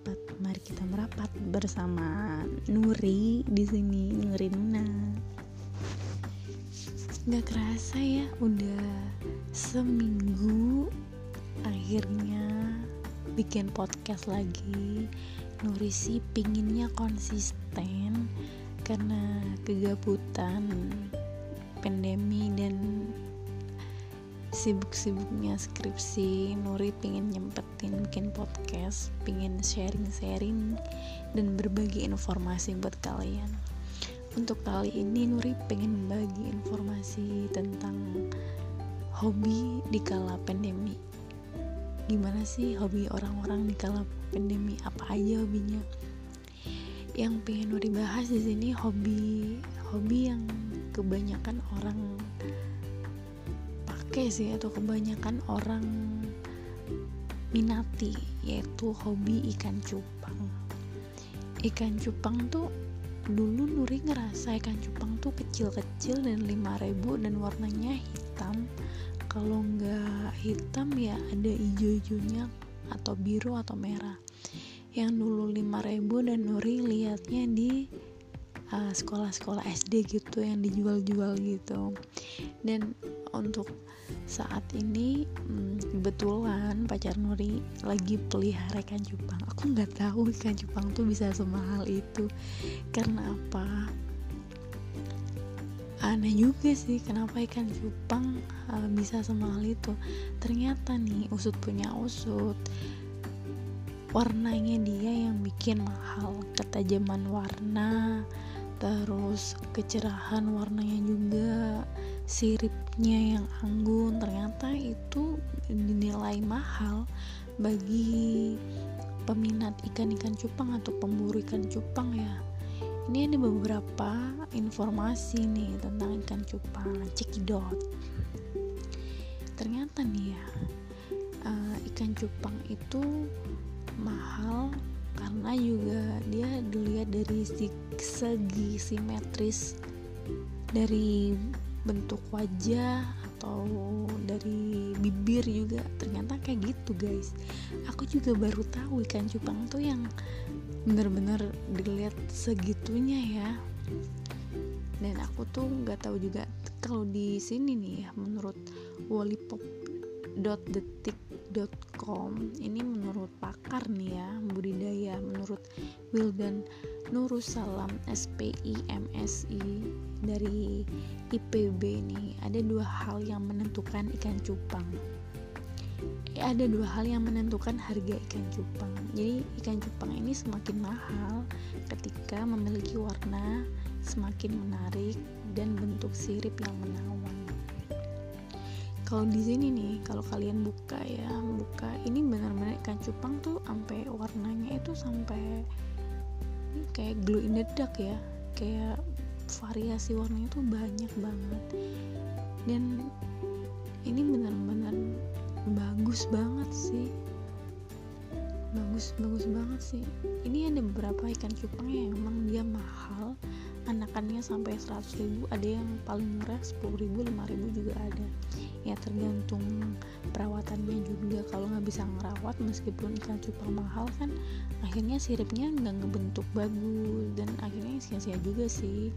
merapat. Mari kita merapat bersama Nuri di sini, Nuri Nuna. Gak kerasa ya, udah seminggu akhirnya bikin podcast lagi. Nuri sih pinginnya konsisten karena kegabutan pandemi dan sibuk-sibuknya skripsi Nuri pingin nyempetin bikin podcast pingin sharing-sharing dan berbagi informasi buat kalian. Untuk kali ini Nuri pengen bagi informasi tentang hobi di kala pandemi. Gimana sih hobi orang-orang di kala pandemi? Apa aja hobinya? Yang pengen Nuri bahas di sini hobi hobi yang kebanyakan orang pakai sih atau kebanyakan orang minati yaitu hobi ikan cupang. Ikan cupang tuh dulu Nuri ngerasa ikan cupang tuh kecil-kecil dan 5000 dan warnanya hitam. Kalau nggak hitam ya ada hijau-hijaunya atau biru atau merah. Yang dulu 5000 dan Nuri liatnya di uh, sekolah-sekolah uh, SD gitu yang dijual-jual gitu. Dan untuk saat ini hmm, kebetulan pacar Nuri lagi pelihara ikan cupang. Aku nggak tahu ikan cupang tuh bisa semahal itu. Karena apa? Aneh juga sih kenapa ikan cupang uh, bisa semahal itu. Ternyata nih usut punya usut. Warnanya dia yang bikin mahal. Ketajaman warna terus kecerahan warnanya juga siripnya yang anggun ternyata itu dinilai mahal bagi peminat ikan-ikan cupang atau pemburu ikan cupang ya. Ini ada beberapa informasi nih tentang ikan cupang cekidot. Ternyata nih ya uh, ikan cupang itu mahal karena juga dia dilihat dari segi simetris dari bentuk wajah atau dari bibir juga ternyata kayak gitu guys. Aku juga baru tahu ikan cupang tuh yang bener-bener dilihat segitunya ya. Dan aku tuh nggak tahu juga kalau di sini nih ya menurut wallipop.detik com ini menurut pakar nih ya budidaya menurut Wildan Nurussalam SPI MSI dari IPB nih ada dua hal yang menentukan ikan cupang. Eh, ada dua hal yang menentukan harga ikan cupang. Jadi ikan cupang ini semakin mahal ketika memiliki warna semakin menarik dan bentuk sirip yang menawan. Kalau di sini nih kalau kalian buka ya buka ini benar-benar ikan cupang tuh sampai warnanya itu sampai kayak glow in the dark ya kayak variasi warnanya tuh banyak banget. Dan ini benar-benar bagus banget sih bagus bagus banget sih. Ini ada beberapa ikan cupang yang emang dia mahal. Anakannya sampai 100 ribu ada yang paling murah 10 ribu 5 ribu juga ada. Ya tergantung perawatannya juga. Kalau nggak bisa ngerawat meskipun ikan cupang mahal kan akhirnya siripnya nggak ngebentuk bagus. Dan akhirnya sia-sia juga sih.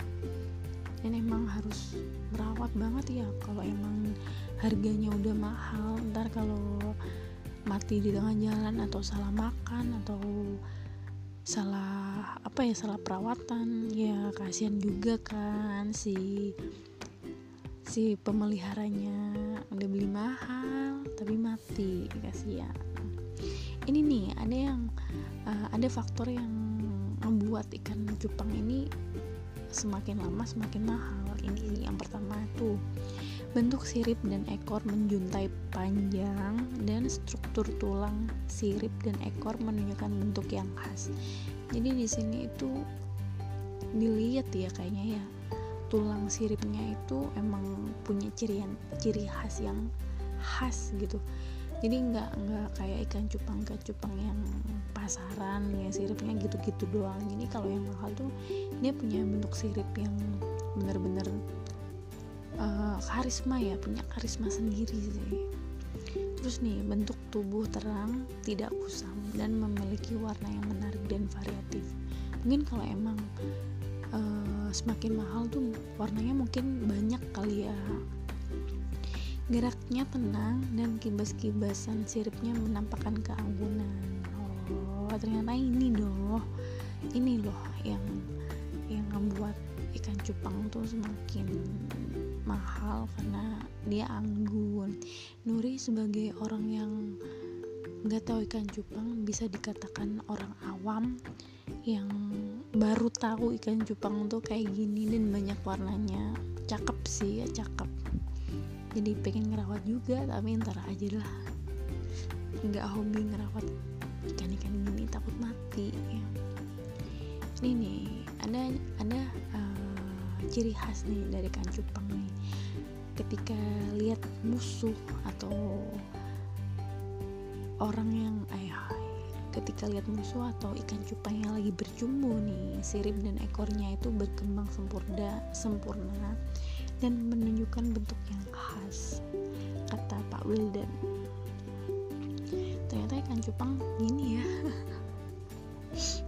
Dan emang harus merawat banget ya kalau emang harganya udah mahal. Ntar kalau mati di tengah jalan atau salah makan atau salah apa ya salah perawatan ya kasihan juga kan si si pemeliharanya udah beli mahal tapi mati kasihan. Ini nih ada yang uh, ada faktor yang membuat ikan cupang ini semakin lama semakin mahal. Ini yang pertama tuh bentuk sirip dan ekor menjuntai panjang dan struktur tulang sirip dan ekor menunjukkan bentuk yang khas. Jadi di sini itu dilihat ya kayaknya ya tulang siripnya itu emang punya ciri ciri khas yang khas gitu. Jadi nggak nggak kayak ikan cupang ikan cupang yang pasaran ya siripnya gitu-gitu doang. Jadi kalau yang mahal tuh dia punya bentuk sirip yang bener-bener uh, karisma ya punya karisma sendiri sih. Terus nih bentuk tubuh terang tidak kusam dan memiliki warna yang menarik dan variatif. Mungkin kalau emang uh, semakin mahal tuh warnanya mungkin banyak kali ya. Geraknya tenang dan kibas-kibasan siripnya menampakkan keanggunan oh ternyata ini doh ini loh yang yang membuat ikan cupang tuh semakin mahal karena dia anggun. Nuri sebagai orang yang nggak tahu ikan cupang bisa dikatakan orang awam yang baru tahu ikan cupang tuh kayak gini dan banyak warnanya. Cakep sih ya cakep. Jadi pengen ngerawat juga tapi ntar aja lah. Nggak hobi ngerawat ikan-ikan gini takut mati. Ini nih ada ada uh, ciri khas nih dari ikan cupang nih. Ketika lihat musuh atau orang yang ayah ketika lihat musuh atau ikan cupang yang lagi berjumbo nih sirip dan ekornya itu berkembang sempurna sempurna dan menunjukkan bentuk yang khas kata Pak Wildan. Ternyata ikan cupang gini ya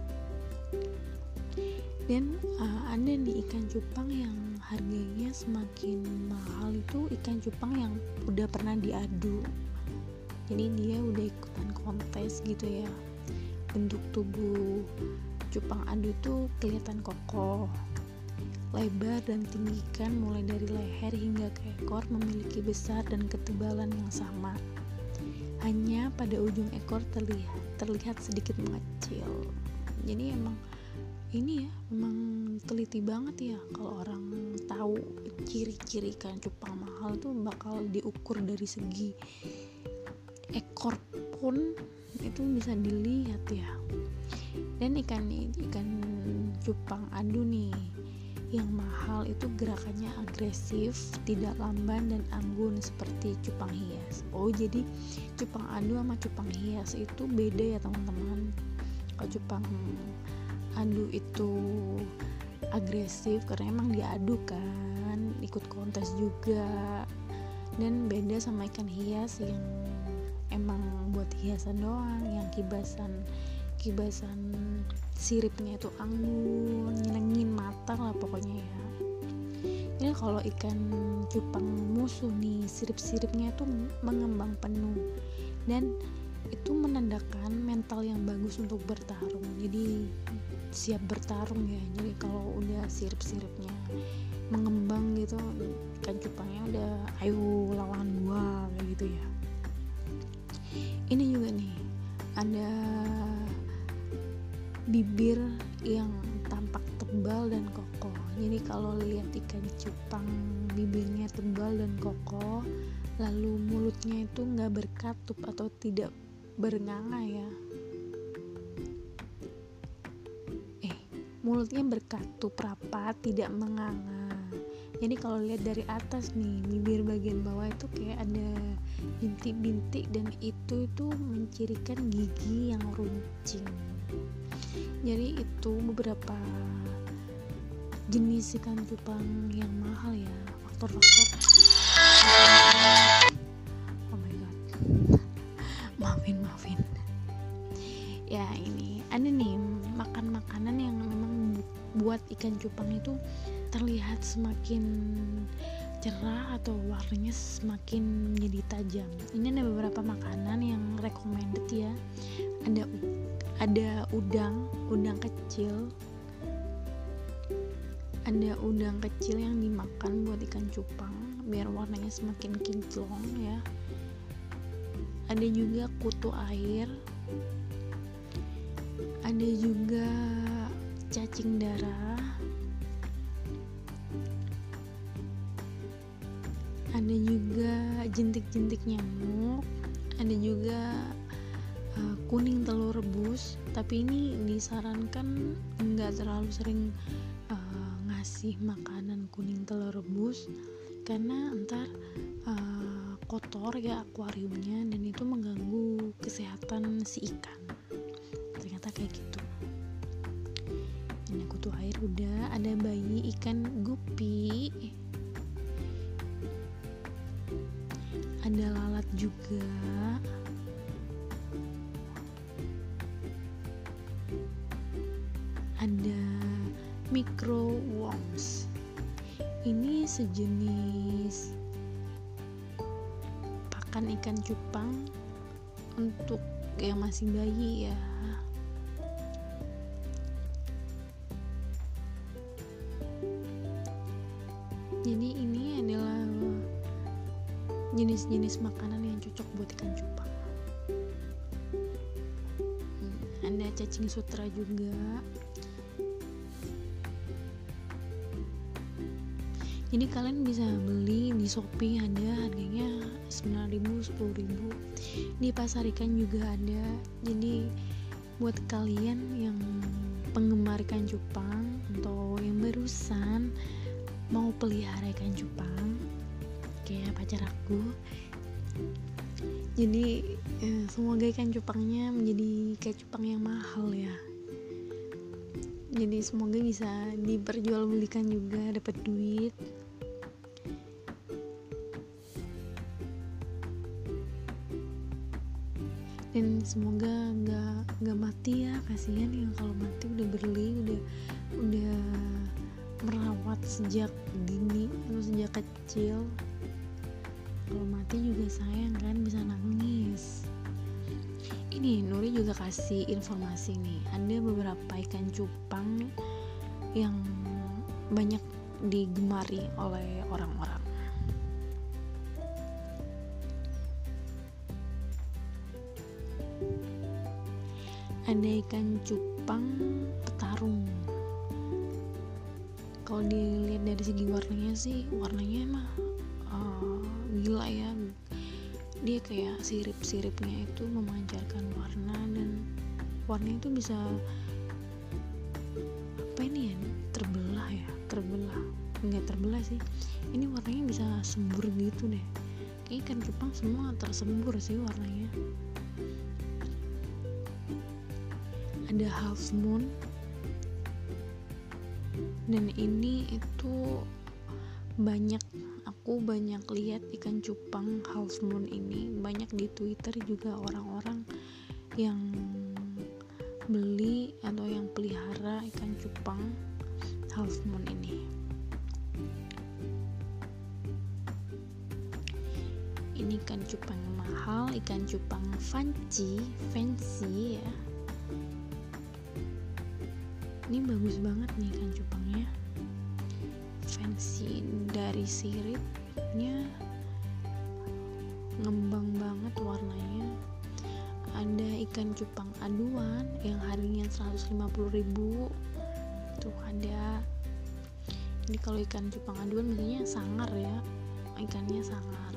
dan uh, ada nih ikan cupang yang harganya semakin mahal itu ikan cupang yang udah pernah diadu. Jadi dia udah ikutan kontes gitu ya. Bentuk tubuh cupang adu tuh kelihatan kokoh lebar dan tinggi kan mulai dari leher hingga ke ekor memiliki besar dan ketebalan yang sama. Hanya pada ujung ekor terlihat terlihat sedikit mengecil. Jadi emang ini ya memang teliti banget ya kalau orang tahu ciri-ciri ikan cupang mahal tuh bakal diukur dari segi ekor pun itu bisa dilihat ya dan ikan ikan cupang adu nih yang mahal itu gerakannya agresif, tidak lamban dan anggun seperti cupang hias. Oh, jadi cupang adu sama cupang hias itu beda ya, teman-teman. Kalau cupang adu itu agresif karena emang diadu kan ikut kontes juga. Dan beda sama ikan hias yang emang buat hiasan doang yang kibasan kibasan siripnya itu anggun nyenengin mata lah pokoknya ya. Ini kalau ikan cupang musuh nih sirip-siripnya itu mengembang penuh. Dan itu menandakan mental yang bagus untuk bertarung. Jadi siap bertarung ya. Jadi kalau udah sirip-siripnya mengembang gitu ikan cupangnya udah ayo lawan gua kayak gitu ya. Ini juga nih ada bibir yang tampak tebal dan kokoh. Jadi kalau lihat ikan cupang bibirnya tebal dan kokoh lalu mulutnya itu nggak berkatup atau tidak bernganga ya mulutnya berkatup rapat tidak menganga. Jadi kalau lihat dari atas nih bibir bagian bawah itu kayak ada bintik-bintik dan itu itu mencirikan gigi yang runcing. Jadi itu beberapa jenis ikan cupang yang mahal ya faktor-faktor. Maafin maafin ya ini. Ada nih makan makanan yang memang buat ikan cupang itu terlihat semakin cerah atau warnanya semakin menjadi tajam. Ini ada beberapa makanan yang recommended ya. Ada ada udang udang kecil. Ada udang kecil yang dimakan buat ikan cupang biar warnanya semakin kinclong ya. Ada juga kutu air ada juga cacing darah. Ada juga jentik-jentik nyamuk. Ada juga uh, kuning telur rebus. Tapi ini disarankan nggak terlalu sering uh, ngasih makanan kuning telur rebus. Karena ntar uh, kotor ya akuariumnya dan itu mengganggu kesehatan si ikan ternyata kayak gitu. Ini kutu air udah ada bayi ikan gupi. Ada lalat juga. Ada micro worms ini sejenis pakan ikan cupang untuk yang masih bayi ya jadi ini adalah jenis-jenis makanan yang cocok buat ikan cupang. Hmm, ada cacing sutra juga. Jadi kalian bisa beli di Shopee ada harganya 9000 10000 di pasar ikan juga ada. Jadi buat kalian yang penggemar ikan cupang atau yang barusan mau pelihara ikan cupang kayak pacar aku. Jadi eh, semoga ikan cupangnya menjadi kayak cupang yang mahal ya. Jadi semoga bisa diperjualbelikan juga dapat duit. Dan semoga nggak nggak mati ya kasihan yang kalau mati udah beli udah udah merawat sejak dini atau sejak kecil. Kalau mati juga sayang kan bisa nangis. Ini Nuri juga kasih informasi nih. Ada beberapa ikan cupang yang banyak digemari oleh orang-orang. Ada ikan cupang petarung kalau dilihat dari segi warnanya sih warnanya emang uh, gila ya. Dia kayak sirip-siripnya itu memancarkan warna dan warnanya itu bisa apa ini ya terbelah ya terbelah. Nggak terbelah sih. Ini warnanya bisa sembur gitu deh. Kayak ikan cupang semua tersembur sih warnanya. Ada half moon dan ini itu banyak aku banyak lihat ikan cupang half moon ini. Banyak di twitter juga orang-orang yang beli atau yang pelihara ikan cupang half moon ini. Ini ikan cupang mahal ikan cupang fancy fancy ya. Ini bagus banget nih ikan cupangnya fancy dari siripnya ngembang banget warnanya. Ada ikan cupang aduan yang harganya 150.000 tuh ada. Ini kalau ikan cupang aduan biasanya sangar ya. Ikannya sangar.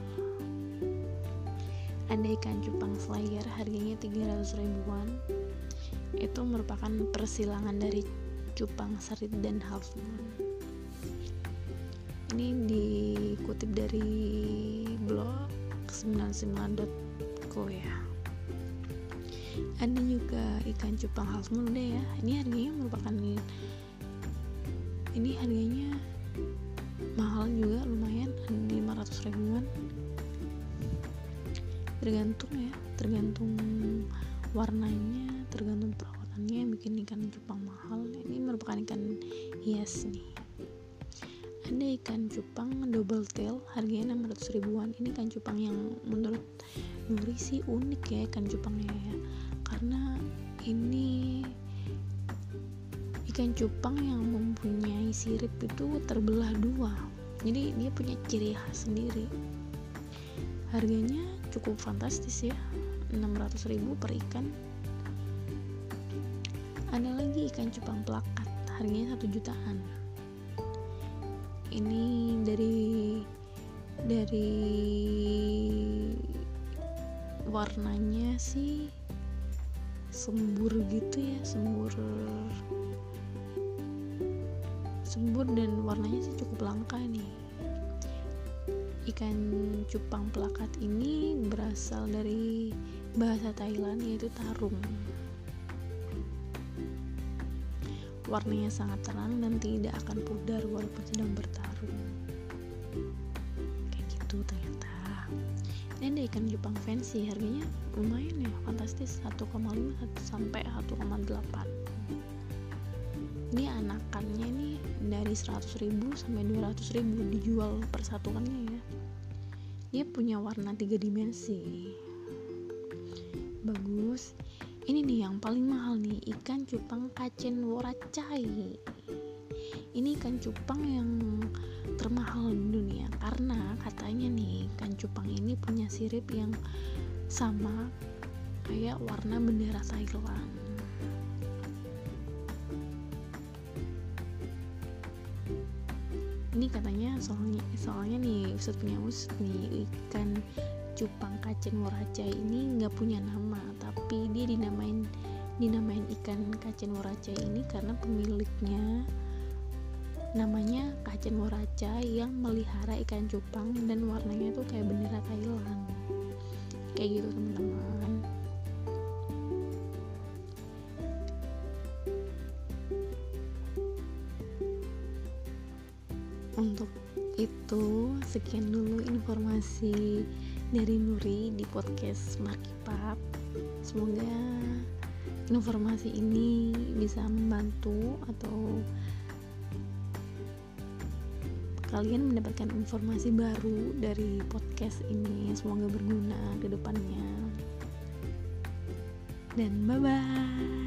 Ada ikan cupang slayer harganya 300 ribuan. Itu merupakan persilangan dari cupang serit dan half moon ini dikutip dari blog 99.co ya. Ada juga ikan cupang half moon deh ya. Ini harganya merupakan ini. Harganya mahal juga lumayan 500 ribuan. Tergantung ya tergantung warnanya tergantung perawatannya bikin ikan cupang mahal. Ini merupakan ikan hias nih ada ikan cupang double tail. Harganya 600 ribuan. Ini ikan cupang yang menurut Nuri sih unik ya ikan cupangnya ya. Karena ini ikan cupang yang mempunyai sirip itu terbelah dua. Jadi dia punya ciri khas sendiri. Harganya cukup fantastis ya. 600 ribu per ikan. Ada lagi ikan cupang pelakat. Harganya satu jutaan ini dari dari warnanya sih sembur gitu ya sembur sembur dan warnanya sih cukup langka nih. Ikan cupang pelakat ini berasal dari bahasa Thailand yaitu tarung warnanya sangat terang dan tidak akan pudar walaupun sedang bertarung. Kayak gitu ternyata. Ini ada ikan Jepang fancy harganya lumayan ya fantastis 1,5 sampai 1,8 ini anakannya ini dari 100.000 sampai 200.000 dijual persatuannya ya. Dia punya warna tiga dimensi. Bagus ini nih yang paling mahal nih ikan cupang kacen woracai ini ikan cupang yang termahal di dunia karena katanya nih ikan cupang ini punya sirip yang sama kayak warna bendera Thailand ini katanya soalnya soalnya nih Ustadz punya Ustadz nih ikan cupang kacen woracai ini nggak punya nama tapi dia dinamain dinamain ikan kacen woracai ini karena pemiliknya namanya Kacen Moraca yang melihara ikan cupang dan warnanya tuh kayak bendera Thailand. Kayak gitu teman-teman. Untuk itu sekian dulu informasi dari Nuri di podcast Markipap semoga informasi ini bisa membantu atau kalian mendapatkan informasi baru dari podcast ini. Semoga berguna ke depannya. Dan bye bye